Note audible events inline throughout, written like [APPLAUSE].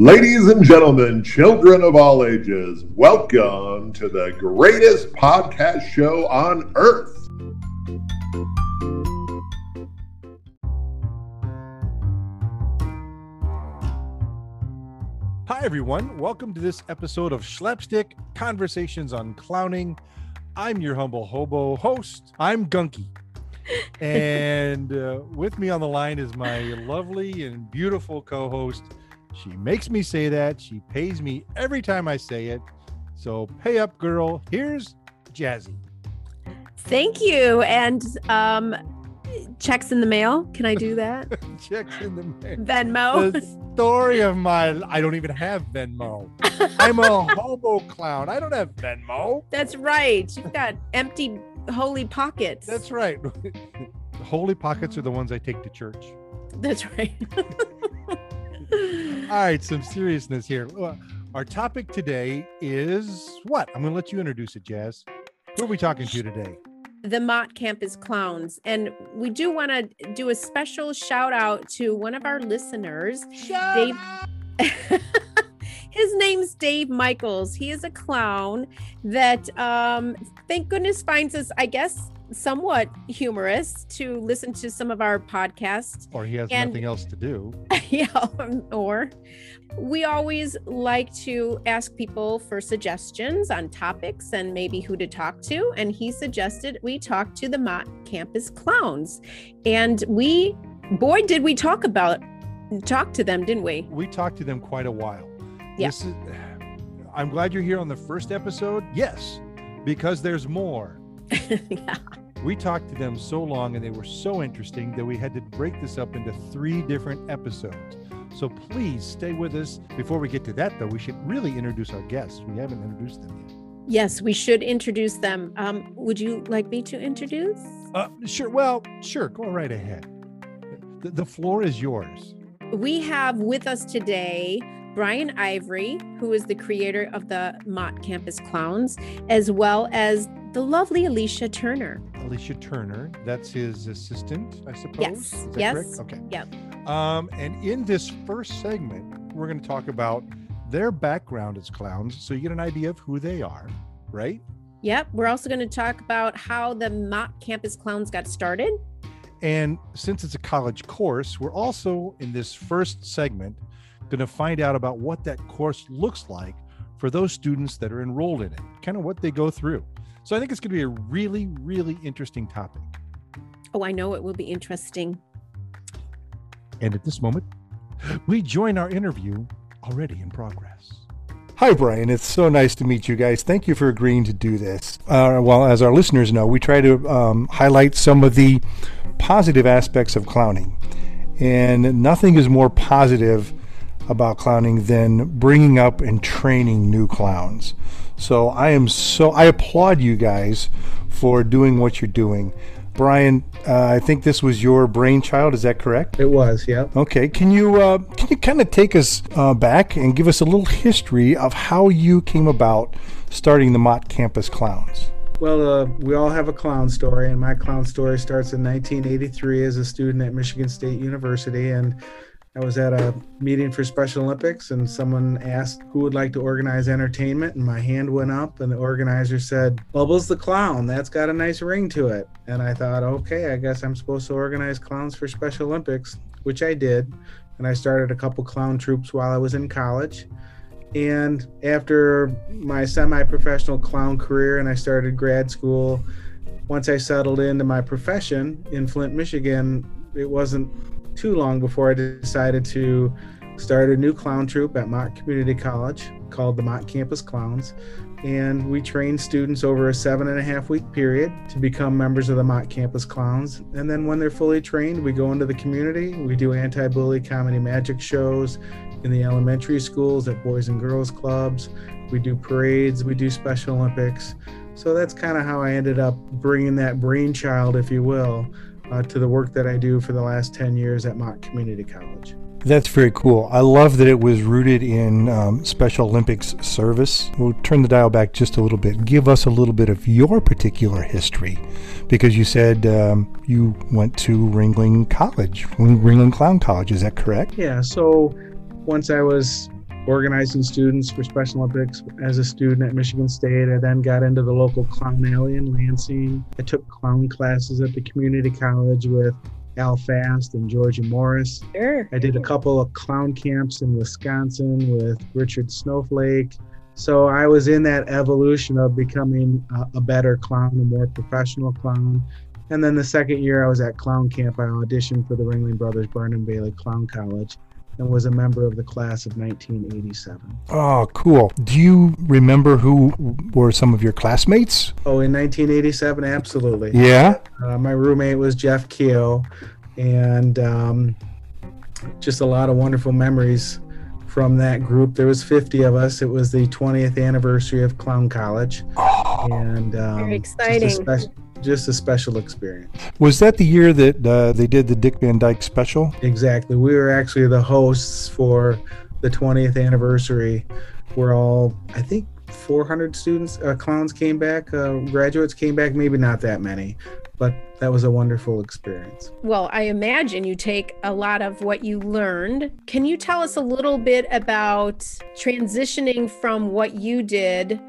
Ladies and gentlemen, children of all ages, welcome to the greatest podcast show on earth. Hi, everyone. Welcome to this episode of Schlapstick Conversations on Clowning. I'm your humble hobo host. I'm Gunky. [LAUGHS] And uh, with me on the line is my lovely and beautiful co host. She makes me say that. She pays me every time I say it. So pay up, girl. Here's Jazzy. Thank you. And um, checks in the mail. Can I do that? [LAUGHS] Checks in the mail. Venmo. The story of my I don't even have Venmo. I'm a [LAUGHS] hobo clown. I don't have Venmo. That's right. You've got empty holy pockets. That's right. [LAUGHS] Holy pockets are the ones I take to church. That's right. [LAUGHS] All right, some seriousness here. Our topic today is what? I'm going to let you introduce it, Jazz. Who are we talking to today? the Mott Campus Clowns. And we do want to do a special shout out to one of our listeners, Dave. [LAUGHS] His name's Dave Michaels. He is a clown that, um, thank goodness, finds us, I guess, somewhat humorous to listen to some of our podcasts. Or he has And- nothing else to do. [LAUGHS] yeah, um, or we always like to ask people for suggestions on topics and maybe who to talk to. And he suggested we talk to the Mott Campus Clowns. And we, boy, did we talk about talk to them, didn't we? We talked to them quite a while. Yeah. [SIGHS] I'm glad you're here on the first episode. Yes, because there's more. [LAUGHS] yeah. We talked to them so long and they were so interesting that we had to break this up into three different episodes. So please stay with us. Before we get to that, though, we should really introduce our guests. We haven't introduced them yet. Yes, we should introduce them. Um, would you like me to introduce? Uh, sure. Well, sure. Go right ahead. The, the floor is yours. We have with us today Brian Ivory, who is the creator of the Mott Campus Clowns, as well as the lovely Alicia Turner. Alicia Turner. That's his assistant, I suppose. Yes, yes, correct? Okay. yep. Um, and in this first segment, we're going to talk about their background as clowns, so you get an idea of who they are, right? Yep. We're also going to talk about how the Mott Campus Clowns got started. And since it's a college course, we're also in this first segment going to find out about what that course looks like for those students that are enrolled in it, kind of what they go through. So I think it's going to be a really, really interesting topic. Oh, I know it will be interesting. And at this moment, we join our interview already in progress. Hi, Brian. It's so nice to meet you guys. Thank you for agreeing to do this. Uh, well, as our listeners know, we try to um, highlight some of the positive aspects of clowning. And nothing is more positive about clowning than bringing up and training new clowns. So I am so, I applaud you guys for doing what you're doing. Brian, uh, I think this was your brainchild. Is that correct? It was, yep. Okay, can you uh, can you kind of take us uh, back and give us a little history of how you came about starting the Mott Campus Clowns? Well, uh, we all have a clown story, and my clown story starts in 1983 as a student at Michigan State University. And I was at a meeting for Special Olympics, and someone asked who would like to organize entertainment, and my hand went up, and the organizer said, Bubbles the Clown. That's got a nice ring to it. And I thought, okay, I guess I'm supposed to organize clowns for Special Olympics, which I did. And I started a couple clown troops while I was in college. And after my semi professional clown career and I started grad school, once I settled into my profession in Flint, Michigan, it wasn't too long before I decided to start a new clown troupe at Mott Community College called the Mott Campus Clowns. And we train students over a seven and a half week period to become members of the Mott Campus Clowns. And then when they're fully trained, we go into the community. We do anti bully comedy magic shows in the elementary schools at Boys and Girls Clubs. We do parades, we do Special Olympics. So that's kind of how I ended up bringing that brainchild, if you will, uh, to the work that I do for the last 10 years at Mott Community College. That's very cool. I love that it was rooted in um, Special Olympics service. We'll turn the dial back just a little bit. Give us a little bit of your particular history, because you said um, you went to Ringling College, Ringling Clown College. Is that correct? Yeah, so once I was organizing students for Special Olympics as a student at Michigan State. I then got into the local clown alley in Lansing. I took clown classes at the community college with Al Fast and Georgia Morris. Sure. I did a couple of clown camps in Wisconsin with Richard Snowflake. So I was in that evolution of becoming a, a better clown, a more professional clown. And then the second year I was at clown camp, I auditioned for the Ringling Brothers Barnum Bailey Clown College and was a member of the class of 1987. Oh, cool. Do you remember who were some of your classmates? Oh, in 1987, absolutely. Yeah. Uh, my roommate was Jeff Keogh, and um, just a lot of wonderful memories from that group. There was 50 of us. It was the 20th anniversary of Clown College, and um, Very just a exciting. Spec- Just a special experience. Was that the year that uh, they did the Dick Van Dyke special? Exactly. We were actually the hosts for the 20th anniversary. We're all, I think, 400 students, uh, clowns came back, uh, graduates came back, maybe not that many, but that was a wonderful experience. Well, I imagine you take a lot of what you learned. Can you tell us a little bit about transitioning from what you did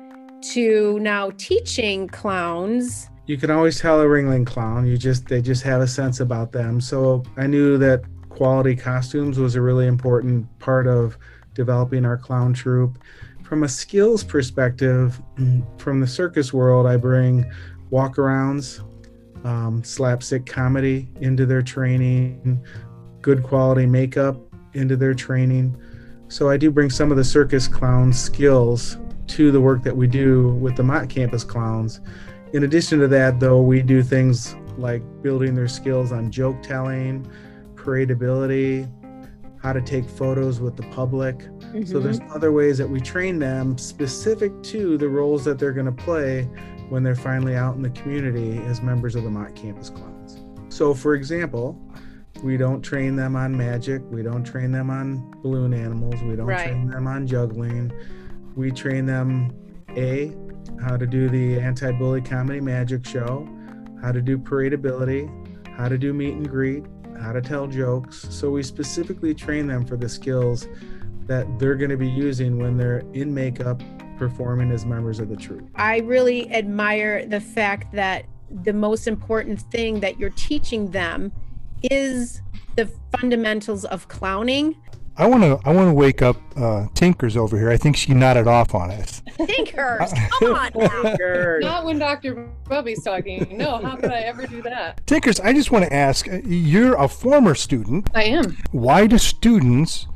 to now teaching clowns? You can always tell a ringling clown. You just they just have a sense about them. So I knew that quality costumes was a really important part of developing our clown troupe. From a skills perspective, [CLEARS THROAT] from the circus world, I bring walkarounds, um, slapstick comedy into their training, good quality makeup into their training. So I do bring some of the circus clown skills to the work that we do with the Mott Campus clowns. In addition to that, though, we do things like building their skills on joke telling, paradability, how to take photos with the public. So Mhm. there's other ways that we train them specific to the roles that they're going to play when they're finally out in the community as members of the Mott Campus Clowns. So for example, we don't train them on magic, we don't train them on balloon animals, we don't Right. train them on juggling. We train them A, how to do the anti-bully comedy magic show, how to do paradability, how to do meet and greet, how to tell jokes. So we specifically train them for the skills that they're going to be using when they're in makeup performing as members of the troupe. I really admire the fact that the most important thing that you're teaching them is the fundamentals of clowning. I want to I want to wake up uh, Tinkers over here. I think she nodded off on us. Tinkers, [LAUGHS] come on now. Not when Dr. Bubby's talking. No, how could I ever do that? Tinkers, I just want to ask. uh, You're a former student. I am. Why do students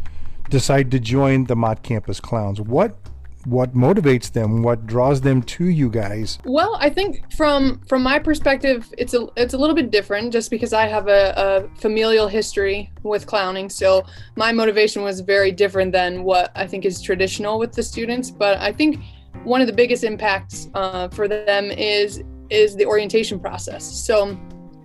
decide to join the Mott Campus Clowns? What what motivates them? What draws them to you guys? Well, I think from from my perspective, it's a it's a little bit different, just because I have a, a familial history with clowning. So my motivation was very different than what I think is traditional with the students. But I think one of the biggest impacts uh, for them is is the orientation process. So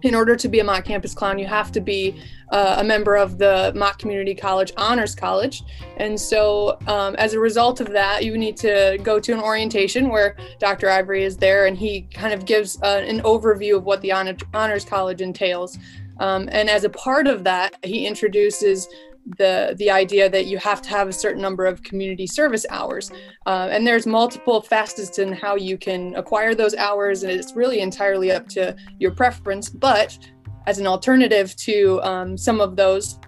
in order to be a Mott Campus Clown, you have to be uh, a member of the Mott Community College Honors College. And so, um, as a result of that, you need to go to an orientation where Dr. Ivory is there and he kind of gives uh, an overview of what the honor- Honors College entails. Um, and as a part of that, he introduces the the idea that you have to have a certain number of community service hours uh, and there's multiple facets in how you can acquire those hours and it's really entirely up to your preference but as an alternative to um, some of those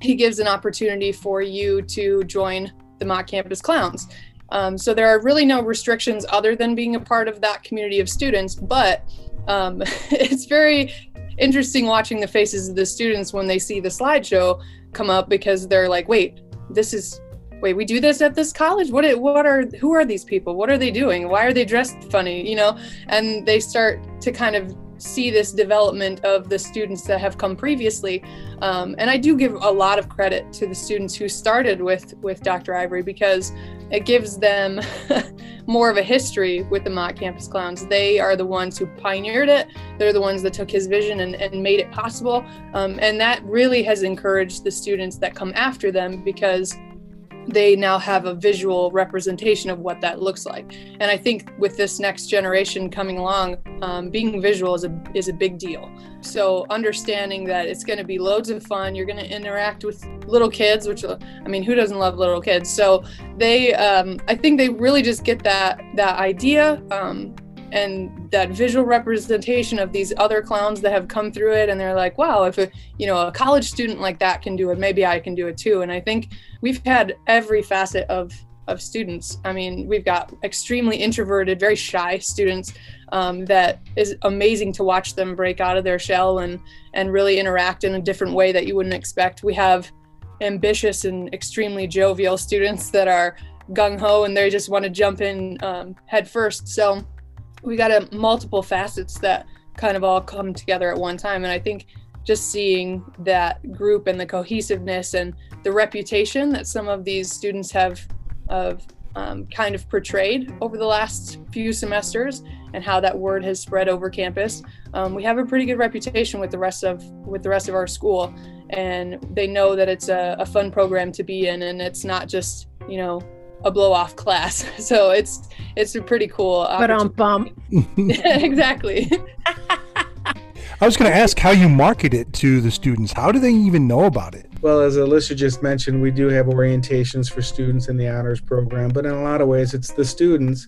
he gives an opportunity for you to join the Mott Campus Clowns. Um, so there are really no restrictions other than being a part of that community of students, but um, [LAUGHS] it's very interesting watching the faces of the students when they see the slideshow come up because they're like, wait, this is wait, we do this at this college? What what are who are these people? What are they doing? Why are they dressed funny? You know, and they start to kind of see this development of the students that have come previously um, and I do give a lot of credit to the students who started with with Dr. Ivory because it gives them [LAUGHS] more of a history with the Mott Campus Clowns. They are the ones who pioneered it. They're the ones that took his vision and, and made it possible. Um, and that really has encouraged the students that come after them because they now have a visual representation of what that looks like. And I think with this next generation coming along, um, being visual is a is a big deal. So understanding that it's going to be loads of fun, you're going to interact with little kids, which I mean, who doesn't love little kids? So they, um, I think they really just get that that idea. Um, and that visual representation of these other clowns that have come through it and they're like wow if a you know a college student like that can do it maybe i can do it too. And i think we've had every facet of of students. I mean we've got extremely introverted very shy students um, that is amazing to watch them break out of their shell and and really interact in a different way that you wouldn't expect. We have ambitious and extremely jovial students that are gung-ho and they just want to jump in um, head first. So we got a multiple facets that kind of all come together at one time and i think just seeing that group and the cohesiveness and the reputation that some of these students have of um, kind of portrayed over the last few semesters and how that word has spread over campus um, we have a pretty good reputation with the rest of with the rest of our school. And they know that it's a, a fun program to be in and it's not just you know a blow off class. [LAUGHS] So it's it's a pretty cool. But um, on bump. [LAUGHS] [LAUGHS] exactly. I was going to ask how you market it to the students. How do they even know about it? Well, as Alyssa just mentioned, we do have orientations for students in the honors program, but in a lot of ways, it's the students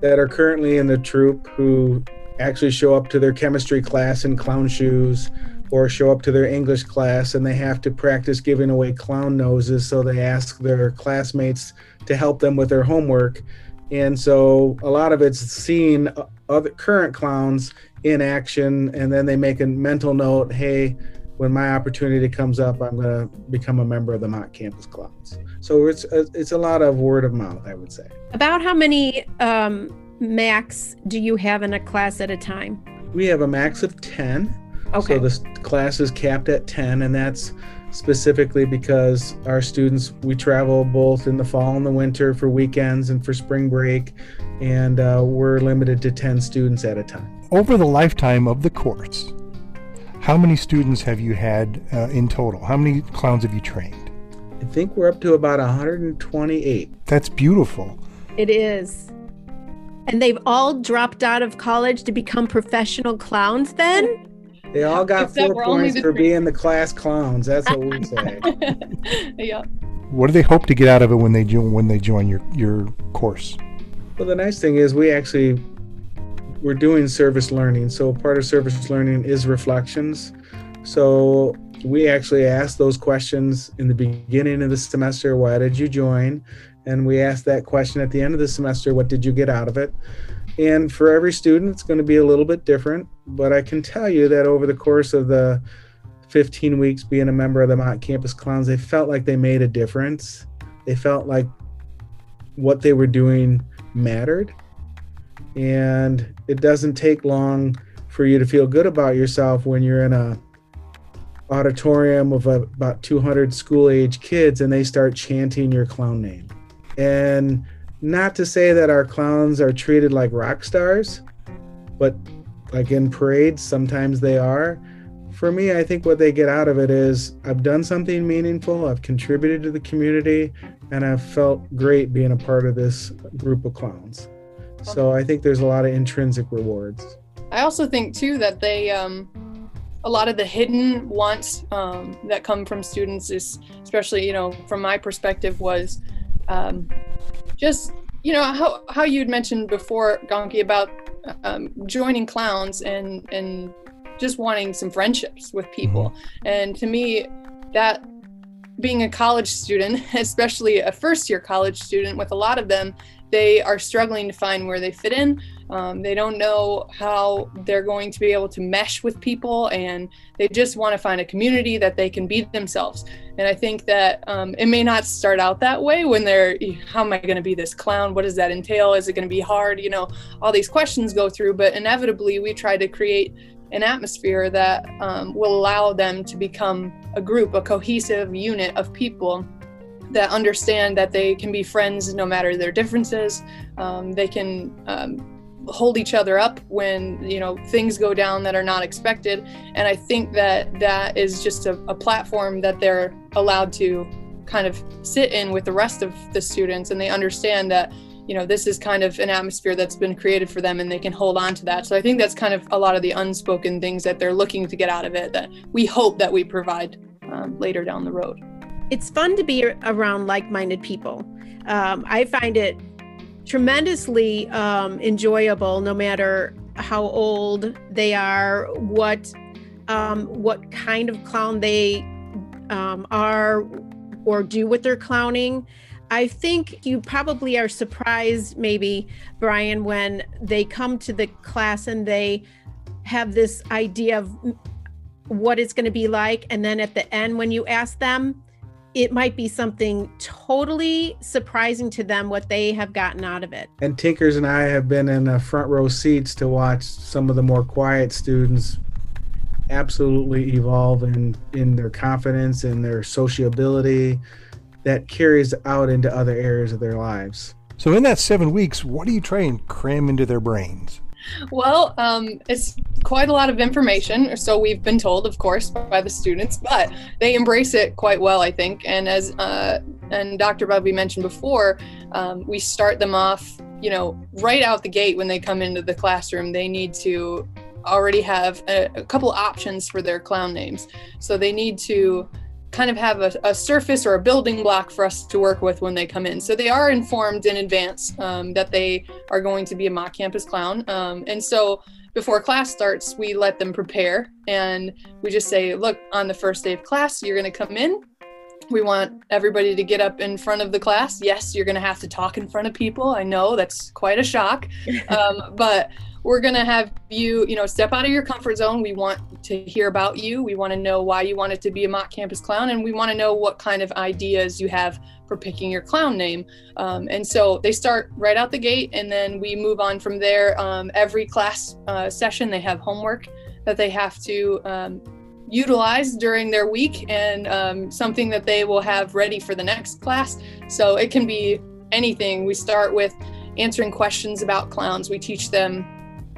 that are currently in the troop who actually show up to their chemistry class in clown shoes or show up to their English class and they have to practice giving away clown noses. So they ask their classmates to help them with their homework. And so a lot of it's seeing other current clowns in action, and then they make a mental note hey, when my opportunity comes up, I'm going to become a member of the Mott Campus Clowns. So it's a, it's a lot of word of mouth, I would say. About how many um, max do you have in a class at a time? We have a max of 10. Okay. So this class is capped at 10, and that's specifically because our students, we travel both in the fall and the winter for weekends and for spring break, and uh, we're limited to 10 students at a time. Over the lifetime of the course, how many students have you had uh, in total? How many clowns have you trained? I think we're up to about 128. That's beautiful. It is. And they've all dropped out of college to become professional clowns then? They all got Except four points for three. being the class clowns. That's what we say. [LAUGHS] yeah. What do they hope to get out of it when they join when they join your your course? well, the nice thing is we actually we're doing service learning. So part of service learning is reflections. So we actually ask those questions in the beginning of the semester. Why did you join? And we ask that question at the end of the semester. What did you get out of it? And for every student, it's going to be a little bit different. But I can tell you that over the course of the 15 weeks being a member of the Mott Campus Clowns, they felt like they made a difference. They felt like what they were doing mattered. And it doesn't take long for you to feel good about yourself when you're in a auditorium of about 200 school age kids and they start chanting your clown name. And not to say that our clowns are treated like rock stars, but like in parades, sometimes they are. For me, I think what they get out of it is I've done something meaningful, I've contributed to the community, and I've felt great being a part of this group of clowns. So I think there's a lot of intrinsic rewards. I also think too that they um, a lot of the hidden wants um, that come from students is especially you know from my perspective was um, just you know how how you'd mentioned before Gonki about um, joining clowns and and just wanting some friendships with people. And to me that being a college student [LAUGHS] especially a first year college student with a lot of them they are struggling to find where they fit in um, they don't know how they're going to be able to mesh with people, and they just want to find a community that they can be themselves. And I think that um, it may not start out that way when they're, how am I going to be this clown? What does that entail? Is it going to be hard? You know, all these questions go through, but inevitably we try to create an atmosphere that um, will allow them to become a group, a cohesive unit of people that understand that they can be friends no matter their differences. Um, they can um, hold each other up when you know things go down that are not expected. And i think that that is just a, a platform that they're allowed to kind of sit in with the rest of the students. And they understand that you know this is kind of an atmosphere that's been created for them and they can hold on to that. So i think that's kind of a lot of the unspoken things that they're looking to get out of it that we hope that we provide um, later down the road. It's fun to be around like-minded people. Um, i find it tremendously um, enjoyable no matter how old they are what um, what kind of clown they um, are or do with their clowning I think you probably are surprised, maybe, Brian, when they come to the class and they have this idea of what it's going to be like. And then at the end, when you ask them, it might be something totally surprising to them what they have gotten out of it. And Tinkers and I have been in the front row seats to watch some of the more quiet students absolutely evolve in, in their confidence and their sociability that carries out into other areas of their lives. So, in that seven weeks, what do you try and cram into their brains? Well, um, it's quite a lot of information. So we've been told, of course, by the students, but they embrace it quite well, I think. And as uh, and Dr. Bubby mentioned before, um, we start them off, you know, right out the gate when they come into the classroom. They need to already have a, a couple options for their clown names. So they need to kind of have a, a, surface or a building block for us to work with when they come in. So they are informed in advance um, that they are going to be a Mott campus clown. Um, and so before class starts, we let them prepare and we just say, look, on the first day of class, you're going to come in. We want everybody to get up in front of the class. Yes, you're going to have to talk in front of people. I know that's quite a shock. [LAUGHS] Um, but we're going to have you, you know, step out of your comfort zone. We want to hear about you. We want to know why you wanted to be a Mott campus clown, and we want to know what kind of ideas you have for picking your clown name. Um, and so they start right out the gate, and then we move on from there. Um, every class uh, session, they have homework that they have to um, utilize during their week and um, something that they will have ready for the next class. So it can be anything. We start with answering questions about clowns. We teach them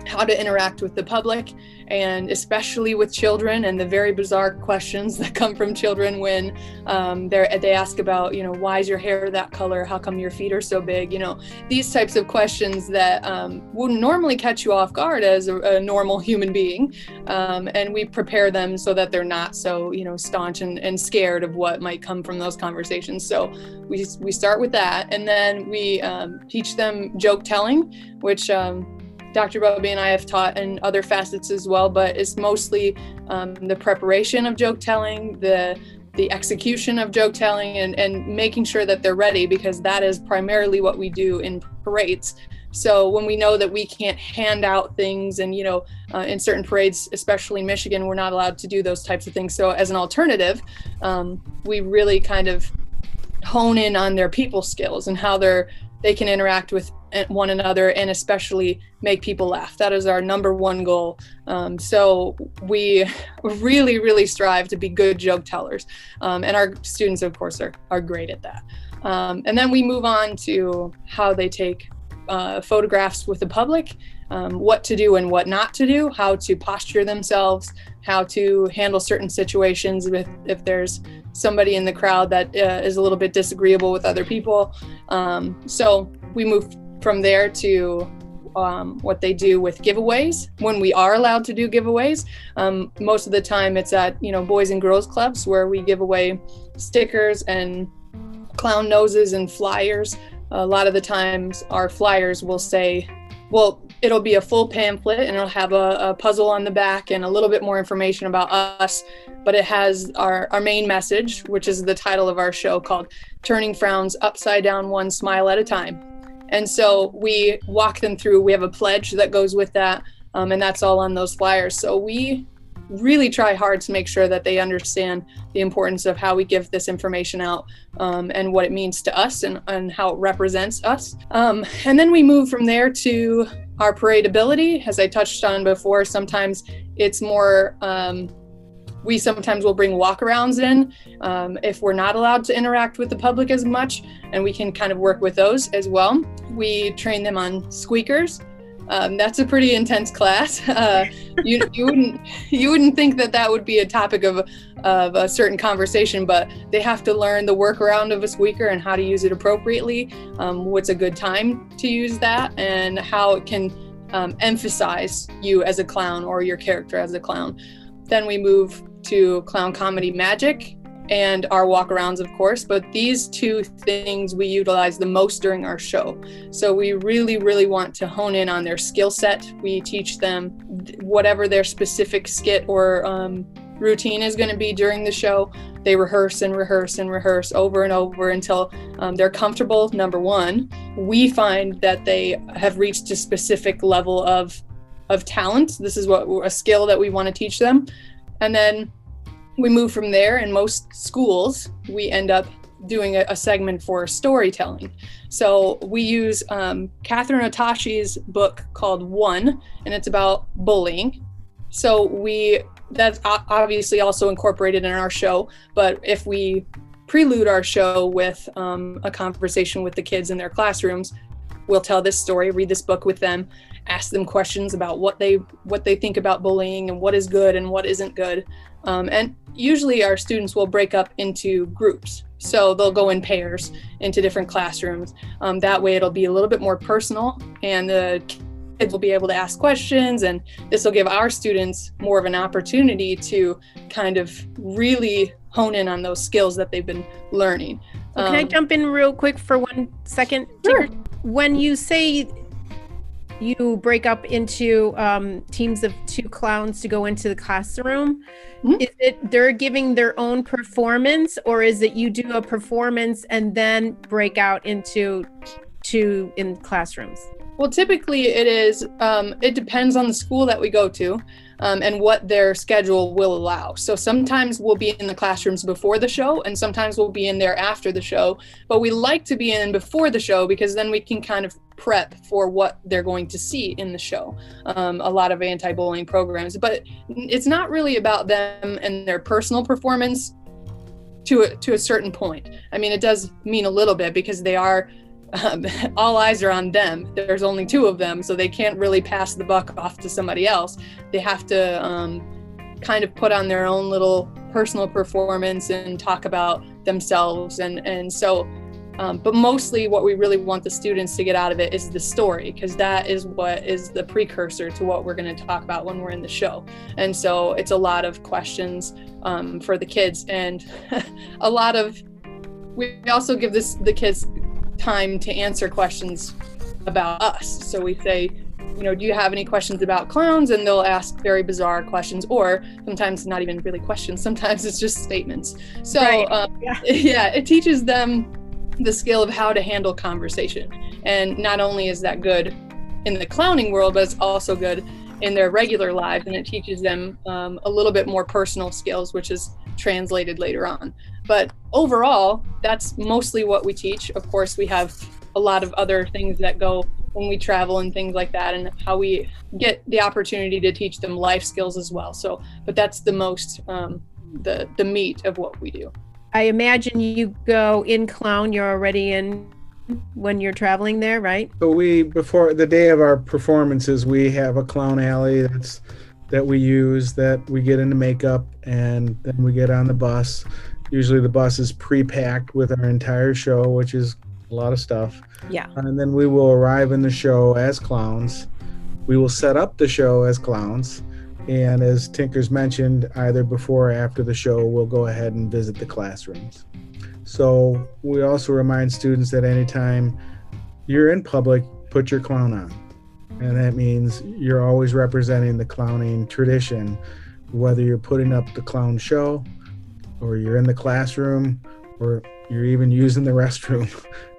how to interact with the public and especially with children and the very bizarre questions [LAUGHS] that come from children when um, they ask about you know why is your hair that color? How come your feet are so big? You know these types of questions that um, would normally catch you off guard as a, a normal human being um, and we prepare them so that they're not so you know staunch and, and scared of what might come from those conversations. So we, we start with that and then we um, teach them joke telling which um, Dr. Bubby and I have taught in other facets as well, but it's mostly um, the preparation of joke telling, the the execution of joke telling, and, and making sure that they're ready because that is primarily what we do in parades. So when we know that we can't hand out things, and you know, uh, in certain parades, especially in Michigan, we're not allowed to do those types of things. So as an alternative, um, we really kind of hone in on their people skills and how they're they can interact with one another and especially make people laugh. That is our number one goal. Um, so we really, really strive to be good joke tellers. Um, and our students, of course, are, are great at that. Um, and then we move on to how they take uh, photographs with the public, um, what to do and what not to do, how to posture themselves, how to handle certain situations with if there's somebody in the crowd that uh, is a little bit disagreeable with other people. Um, so we move from there to um, what they do with giveaways when we are allowed to do giveaways. Um, most of the time, it's at you know boys and girls clubs where we give away stickers and clown noses and flyers. A lot of the times, our flyers will say, well, it'll be a full pamphlet and it'll have a, a, puzzle on the back and a little bit more information about us but it has our, our main message which is the title of our show called turning frowns upside down one smile at a time and so we walk them through we have a pledge that goes with that um, and that's all on those flyers so we really try hard to make sure that they understand the importance of how we give this information out um, and what it means to us and, and how it represents us. Um, and then we move from there to our parade ability. As I touched on before, sometimes it's more. Um, we sometimes will bring walkarounds in um, if we're not allowed to interact with the public as much, and we can kind of work with those as well. We train them on squeakers, um, that's a pretty intense class. [LAUGHS] Uh, you, you wouldn't you wouldn't think that that would be a topic of of a certain conversation, but they have to learn the workaround of a squeaker and how to use it appropriately. Um, what's a good time to use that, and how it can um, emphasize you as a clown or your character as a clown. Then we move to clown comedy magic, and our walkarounds, of course. But these two things we utilize the most during our show. So we really, really want to hone in on their skill set. We teach them whatever their specific skit or um, routine is going to be during the show. They rehearse and rehearse and rehearse over and over until um, they're comfortable. Number one, we find that they have reached a specific level of of talent. This is what a skill that we want to teach them, and then we move from there in most schools we end up doing a, a segment for storytelling. So we use um, Kathryn Otoshi's book called one and it's about bullying. So we that's obviously also incorporated in our show but if we prelude our show with um, a conversation with the kids in their classrooms we'll tell this story read this book with them ask them questions about what they what they think about bullying and what is good and what isn't good um, and usually our students will break up into groups. So they'll go in pairs into different classrooms. Um, that way it'll be a little bit more personal and the kids will be able to ask questions and this will give our students more of an opportunity to kind of really hone in on those skills that they've been learning. Well, can um, I jump in real quick for one second? Sure. When you say you break up into um, teams of two clowns to go into the classroom. Mm-hmm. Is it they're giving their own performance, or is it you do a performance and then break out into two in classrooms? Well, typically it is. Um, it depends on the school that we go to um, and what their schedule will allow. So sometimes we'll be in the classrooms before the show, and sometimes we'll be in there after the show. But we like to be in before the show because then we can kind of prep for what they're going to see in the show. Um, a lot of anti bullying programs, but it's not really about them and their personal performance to a, to a certain point. I mean, it does mean a little bit because they are um, [LAUGHS] all eyes are on them. There's only two of them, so they can't really pass the buck off to somebody else. They have to um, kind of put on their own little personal performance and talk about themselves. And and so, um, but mostly what we really want the students to get out of it is the story, because that is what is the precursor to what we're going to talk about when we're in the show. And so it's a lot of questions um, for the kids and [LAUGHS] a lot of. We also give this the kids time to answer questions about us. So we say, you know, do you have any questions about clowns? And they'll ask very bizarre questions, or sometimes not even really questions. [LAUGHS] Sometimes it's just statements. So right. um, yeah. [LAUGHS] yeah, it teaches them the skill of how to handle conversation. And not only is that good in the clowning world, but it's also good in their regular lives. And it teaches them um, a little bit more personal skills, which is translated later on. But overall, that's mostly what we teach. Of course, we have a lot of other things that go when we travel and things like that, and how we get the opportunity to teach them life skills as well. So, but that's the most, um, the the meat of what we do. I imagine you go in clown. You're already in when you're traveling there, right? So we before the day of our performances, we have a clown alley that's that we use that we get into makeup and then we get on the bus. Usually the bus is pre-packed with our entire show, which is a lot of stuff. Yeah. And then we will arrive in the show as clowns. We will set up the show as clowns. And as Tinkers mentioned, either before or after the show, we'll go ahead and visit the classrooms. So we also remind students that anytime you're in public, put your clown on and that means you're always representing the clowning tradition, whether you're putting up the clown show, or you're in the classroom, or you're even using the [LAUGHS] restroom.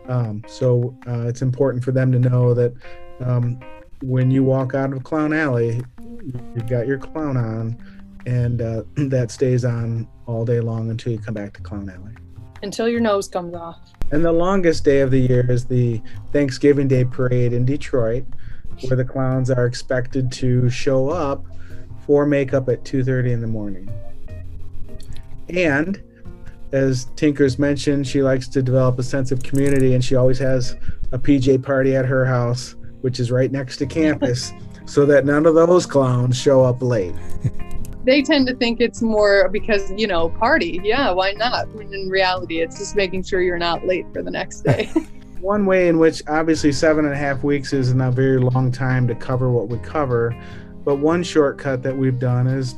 Um, so uh, it's important for them to know that um, when you walk out of Clown Alley, you've got your clown on, and uh, [CLEARS THROAT] that stays on all day long until you come back to Clown Alley. Until your nose comes off. And the longest day of the year is the Thanksgiving Day Parade in Detroit where the clowns are expected to show up for makeup at 2.30 in the morning and as tinkers mentioned she likes to develop a sense of community and she always has a pj party at her house which is right next to campus, [LAUGHS] so that none of those clowns show up late. They tend to think it's more because, you know, party. Yeah, why not? When in reality, it's just making sure you're not late for the next [LAUGHS] day. One way in which obviously seven and a half weeks isn't a very long time to cover what we cover, but one shortcut that we've done is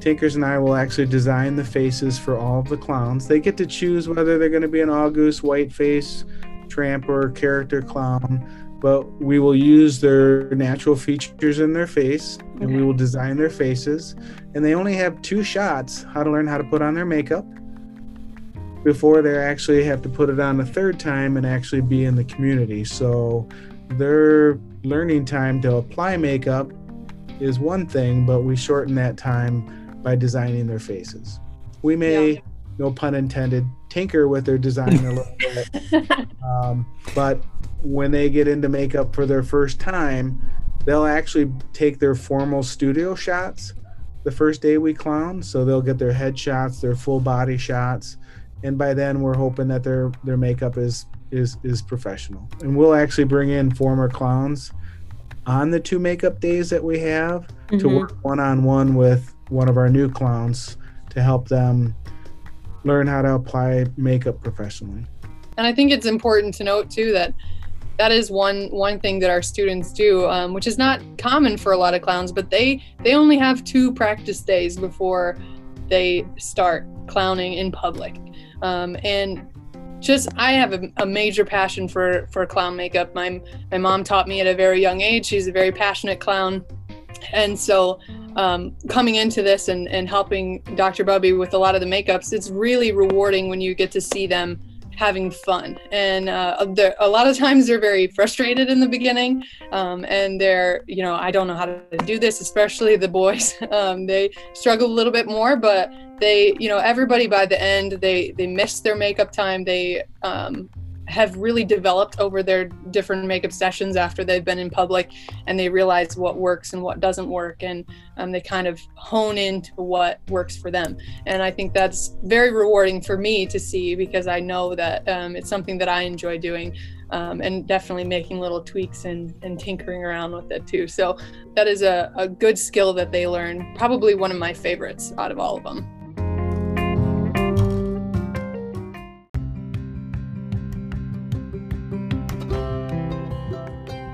Tinkers and I will actually design the faces for all of the clowns. They get to choose whether they're going to be an August, white face, tramp, or character clown, but we will use their natural features in their face and we will design their faces. And they only have two shots how to learn how to put on their makeup before they actually have to put it on a third time and actually be in the community. So their learning time to apply makeup is one thing, but we shorten that time by designing their faces. We may, yeah. no pun intended, tinker with their design a little bit, [LAUGHS] um, but when they get into makeup for their first time, they'll actually take their formal studio shots the first day we clown. So they'll get their head shots, their full body shots, and by then we're hoping that their their makeup is is is professional. And we'll actually bring in former clowns on the two makeup days that we have mm-hmm. to work one on one with one of our new clowns to help them learn how to apply makeup professionally. And I think it's important to note too that that is one one thing that our students do, um, which is not common for a lot of clowns. But they they only have two practice days before they start clowning in public, um, and just I have a, a, major passion for for clown makeup. My my mom taught me at a very young age. She's a very passionate clown, and so um, coming into this and, and helping Dr. Bubby with a lot of the makeups, it's really rewarding when you get to see them having fun. And uh, a lot of times they're very frustrated in the beginning, um, and they're, you know, I don't know how to do this, especially the boys. [LAUGHS] Um, they struggle a little bit more, but they, you know, everybody by the end, they they miss their makeup time. They um, have really developed over their different makeup sessions after they've been in public and they realize what works and what doesn't work and um, they kind of hone into what works for them. And i think that's very rewarding for me to see because i know that um, it's something that i enjoy doing um, and definitely making little tweaks and, and tinkering around with it too. So that is a, a good skill that they learn probably one of my favorites out of all of them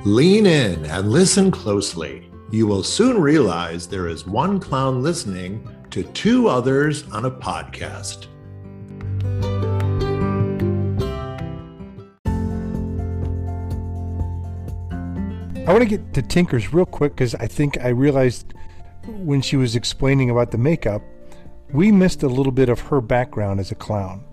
Lean in and listen closely. You will soon realize there is one clown listening to two others on a podcast. I want to get to Tinkers real quick because I think I realized when she was explaining about the makeup, we missed a little bit of her background as a clown.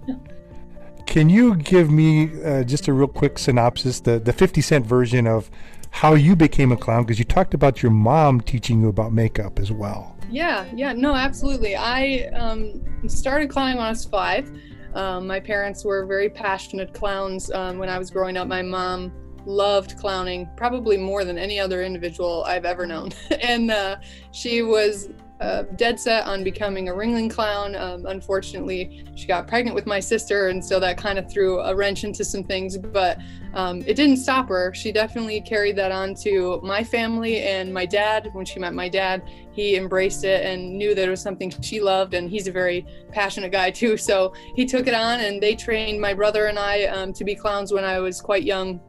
Can you give me uh, just a real quick synopsis, the, the 50 cent version of how you became a clown? Because you talked about your mom teaching you about makeup as well. Yeah, yeah, no, absolutely. I um, started clowning when I was five. Um, my parents were very passionate clowns um, when I was growing up. My mom loved clowning probably more than any other individual I've ever known. [LAUGHS] and uh, she was uh, dead set on becoming a Ringling clown. Um, unfortunately, she got pregnant with my sister, and so that kind of threw a wrench into some things. But um, it didn't stop her. She definitely carried that on to my family and my dad. When she met my dad, he embraced it and knew that it was something she loved, and he's a very passionate guy too. [LAUGHS] So he took it on, and they trained my brother and I um, to be clowns when I was quite young,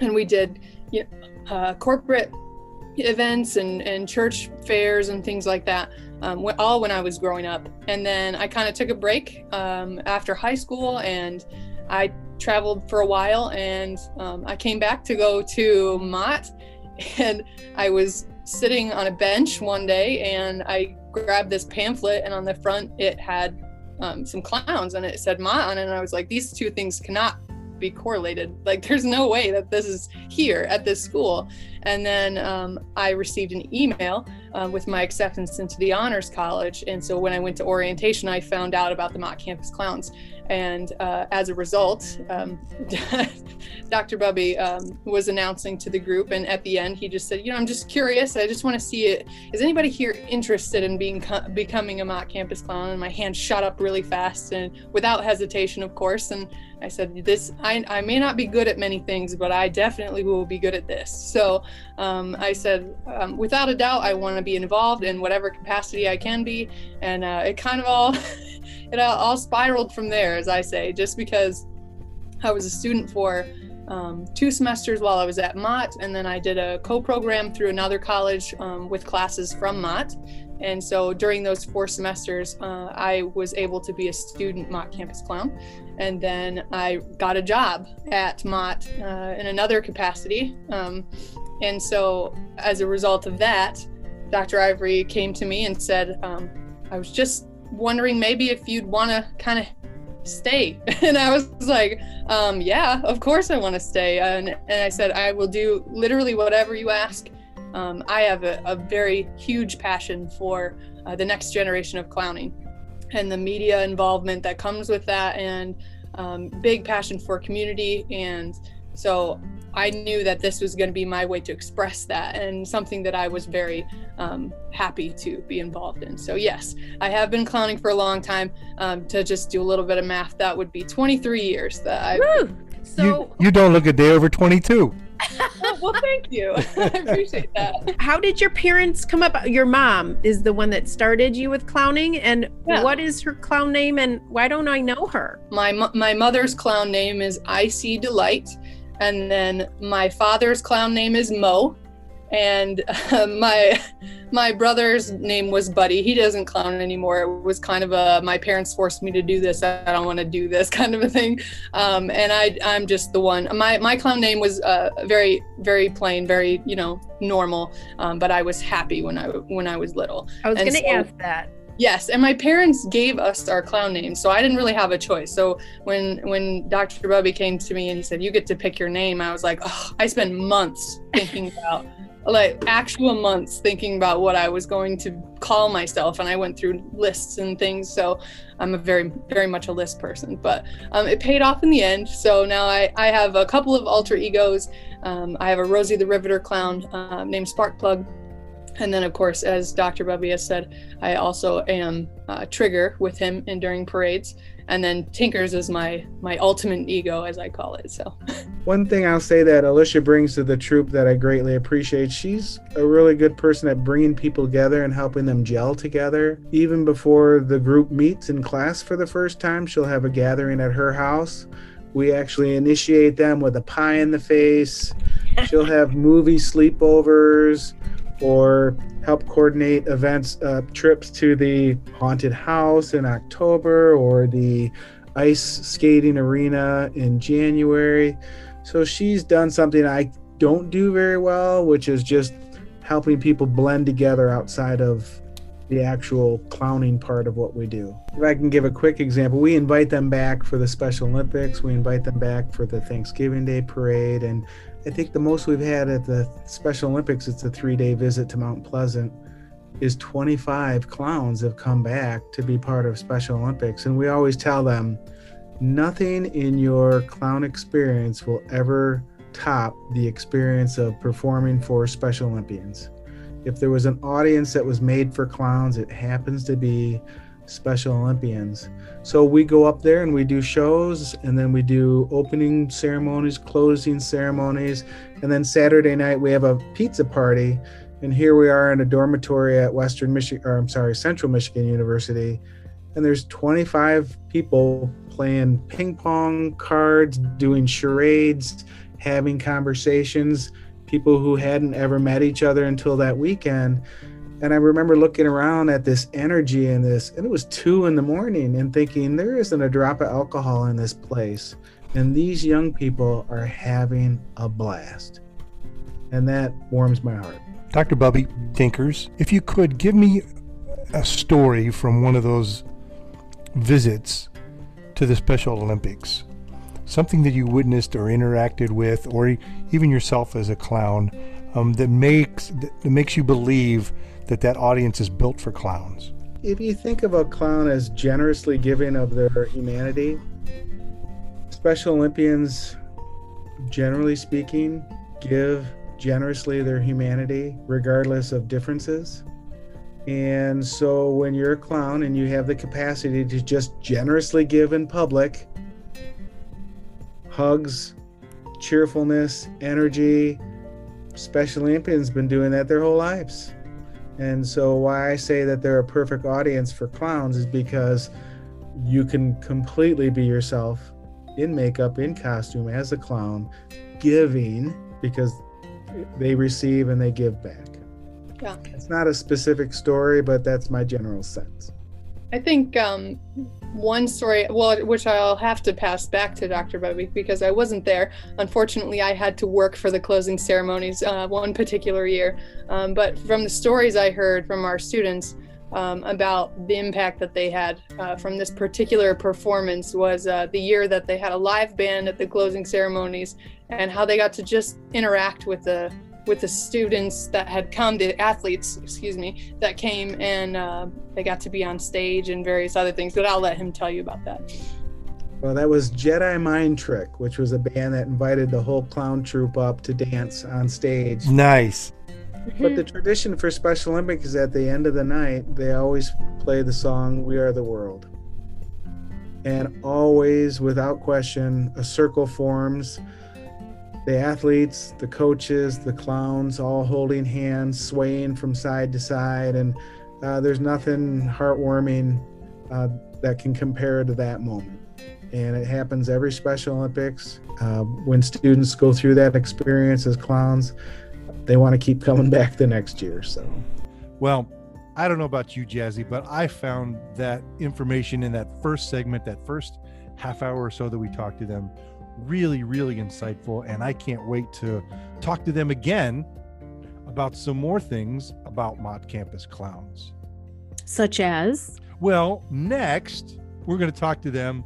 and we did you know, uh, corporate events and, and church fairs and things like that, um, all when I was growing up. And then I kind of took a break um, after high school and I traveled for a while and um, I came back to go to Mott [LAUGHS] and I was sitting on a bench one day and I grabbed this pamphlet and on the front it had um, some clowns and it said Mott on it and I was like, these two things cannot be correlated. Like there's no way that this is here at this school. And then um, I received an email uh, with my acceptance into the Honors College. And so when I went to orientation, I found out about the Mott Campus Clowns. And uh, as a result, um, [LAUGHS] Dr. Bubby um, was announcing to the group, and at the end, he just said, "You know, I'm just curious. I just want to see it. Is anybody here interested in being becoming a Mott Campus Clown?" And my hand shot up really fast and without hesitation, of course. And I said, "This, I, I may not be good at many things, but I definitely will be good at this." So um, I said, um, without a doubt, I want to be involved in whatever capacity I can be, and uh, it kind of all. [LAUGHS] it all spiraled from there, as I say, just because I was a student for um, two semesters while I was at Mott, and then I did a co program through another college um, with classes from Mott. And so during those four semesters, uh, I was able to be a student Mott campus clown. And then I got a job at Mott uh, in another capacity. Um, and so as a result of that, Dr. Ivory came to me and said, um, I was just wondering maybe if you'd want to kind of stay. [LAUGHS] And I was like, um, yeah, of course I want to stay. And, and I said, I will do literally whatever you ask. Um, I have a, a, very huge passion for uh, the next generation of clowning and the media involvement that comes with that, and um, big passion for community. And so I knew that this was going to be my way to express that and something that I was very um, happy to be involved in. So, yes, I have been clowning for a long time. Um, to just do a little bit of math, that would be 23 years that I. Woo! So you, you don't look a day over 22. oh, [LAUGHS] well, thank you. [LAUGHS] I appreciate that. How did your parents come up? Your mom is the one that started you with clowning, and yeah. what is her clown name, and why don't I know her? My my mother's clown name is IC Delight, and then my father's clown name is Mo, and [LAUGHS] uh, my my brother's name was Buddy. He doesn't clown anymore. It was kind of a my parents forced me to do this. I don't want to do this [LAUGHS] kind of a thing. Um, and I I'm just the one. My my clown name was uh, very very plain, very you know normal. Um, but I was happy when I when I was little. I was going to so, ask that. Yes, and my parents gave us our clown names, so I didn't really have a choice. So when when Dr. Bubby came to me and he said, "You get to pick your name," I was like, oh, I spent months thinking [LAUGHS] about, like actual months thinking about what I was going to call myself, and I went through lists and things. So I'm a very very much a list person, but um, it paid off in the end. So now I I have a couple of alter egos. Um, I have a Rosie the Riveter clown uh, named Sparkplug and then, of course, as Dr. Bubby has said, I also am uh, Trigger with him in during parades. And then Tinkers is my my ultimate ego, as I call it. So, [LAUGHS] one thing I'll say that Alicia brings to the troupe that I greatly appreciate, she's a really good person at bringing people together and helping them gel together. Even before the group meets in class for the first time, she'll have a gathering at her house. We actually initiate them with a pie in the face. She'll have movie sleepovers or help coordinate events, uh, trips to the haunted house in October or the ice skating arena in January. So she's done something I don't do very well, which is just helping people blend together outside of the actual clowning part of what we do. If I can give a quick example, we invite them back for the Special Olympics, we invite them back for the Thanksgiving Day parade, and I think the most we've had at the Special Olympics, it's a three day visit to Mount Pleasant, is 25 clowns have come back to be part of Special Olympics. And we always tell them nothing in your clown experience will ever top the experience of performing for Special Olympians. If there was an audience that was made for clowns, it happens to be Special Olympians. So we go up there and we do shows, and then we do opening ceremonies, closing ceremonies, and then Saturday night we have a pizza party. And here we are in a dormitory at Western Michigan, or I'm sorry, Central Michigan University, and there's 25 people playing ping pong, cards, doing charades, having conversations. People who hadn't ever met each other until that weekend and I remember looking around at this energy in this, and it was two in the morning, and thinking, there isn't a drop of alcohol in this place. And these young people are having a blast. And that warms my heart. Dr. Bubby Tinkers, if you could give me a story from one of those visits to the Special Olympics, something that you witnessed or interacted with, or even yourself as a clown um, that makes that makes you believe that that audience is built for clowns? If you think of a clown as generously giving of their humanity, Special Olympians, generally speaking, give generously their humanity regardless of differences. And so when you're a clown and you have the capacity to just generously give in public, hugs, cheerfulness, energy, Special Olympians been doing that their whole lives. And so why I say that they're a perfect audience for clowns is because you can completely be yourself in makeup, in costume as a clown, giving because they receive and they give back. Yeah. It's not a specific story, but that's my general sense. I think um, one story, well, which I'll have to pass back to Dr. Bubby because I wasn't there. Unfortunately, I had to work for the closing ceremonies uh, one particular year. Um, but from the stories I heard from our students um, about the impact that they had uh, from this particular performance was uh, the year that they had a live band at the closing ceremonies and how they got to just interact with the with the students that had come, the athletes, excuse me, that came and uh, they got to be on stage and various other things. But I'll let him tell you about that. Well, that was Jedi Mind Trick, which was a band that invited the whole clown troupe up to dance on stage. Nice. But the tradition for Special Olympics is at the end of the night, they always play the song We Are the World. And always, without question, a circle forms. The athletes, the coaches, the clowns all holding hands, swaying from side to side. And uh, there's nothing heartwarming uh, that can compare to that moment. And it happens every Special Olympics. Uh, when students go through that experience as clowns, they want to keep coming back the next year. So, Well, I don't know about you, Jazzy, but I found that information in that first segment, that first half hour or so that we talked to them, really, really insightful. And I can't wait to talk to them again about some more things about Mott Campus Clowns. Such as, Well, next, we're going to talk to them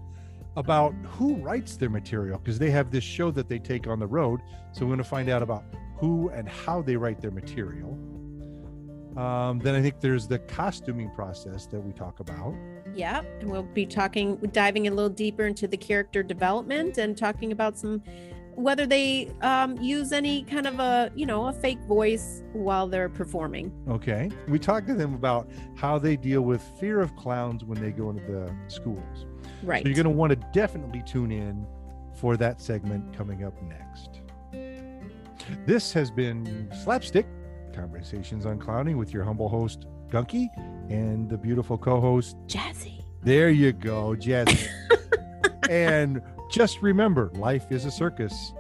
about who writes their material because they have this show that they take on the road. So we're going to find out about who and how they write their material. Um, then I think there's the costuming process that we talk about. Yeah, and we'll be talking, diving a little deeper into the character development and talking about some whether they um, use any kind of a you know a fake voice while they're performing. Okay. We talked to them about how they deal with fear of clowns when they go into the schools. Right. So you're going to want to definitely tune in for that segment coming up next. This has been Slapstick Conversations on Clowning with your humble host, Gunky, and the beautiful co host. Jazzy. There you go, Jazzy. [LAUGHS] and just remember life is a circus.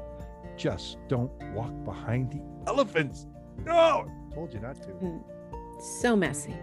Just don't walk behind the elephants. No, told you not to. Mm. So messy.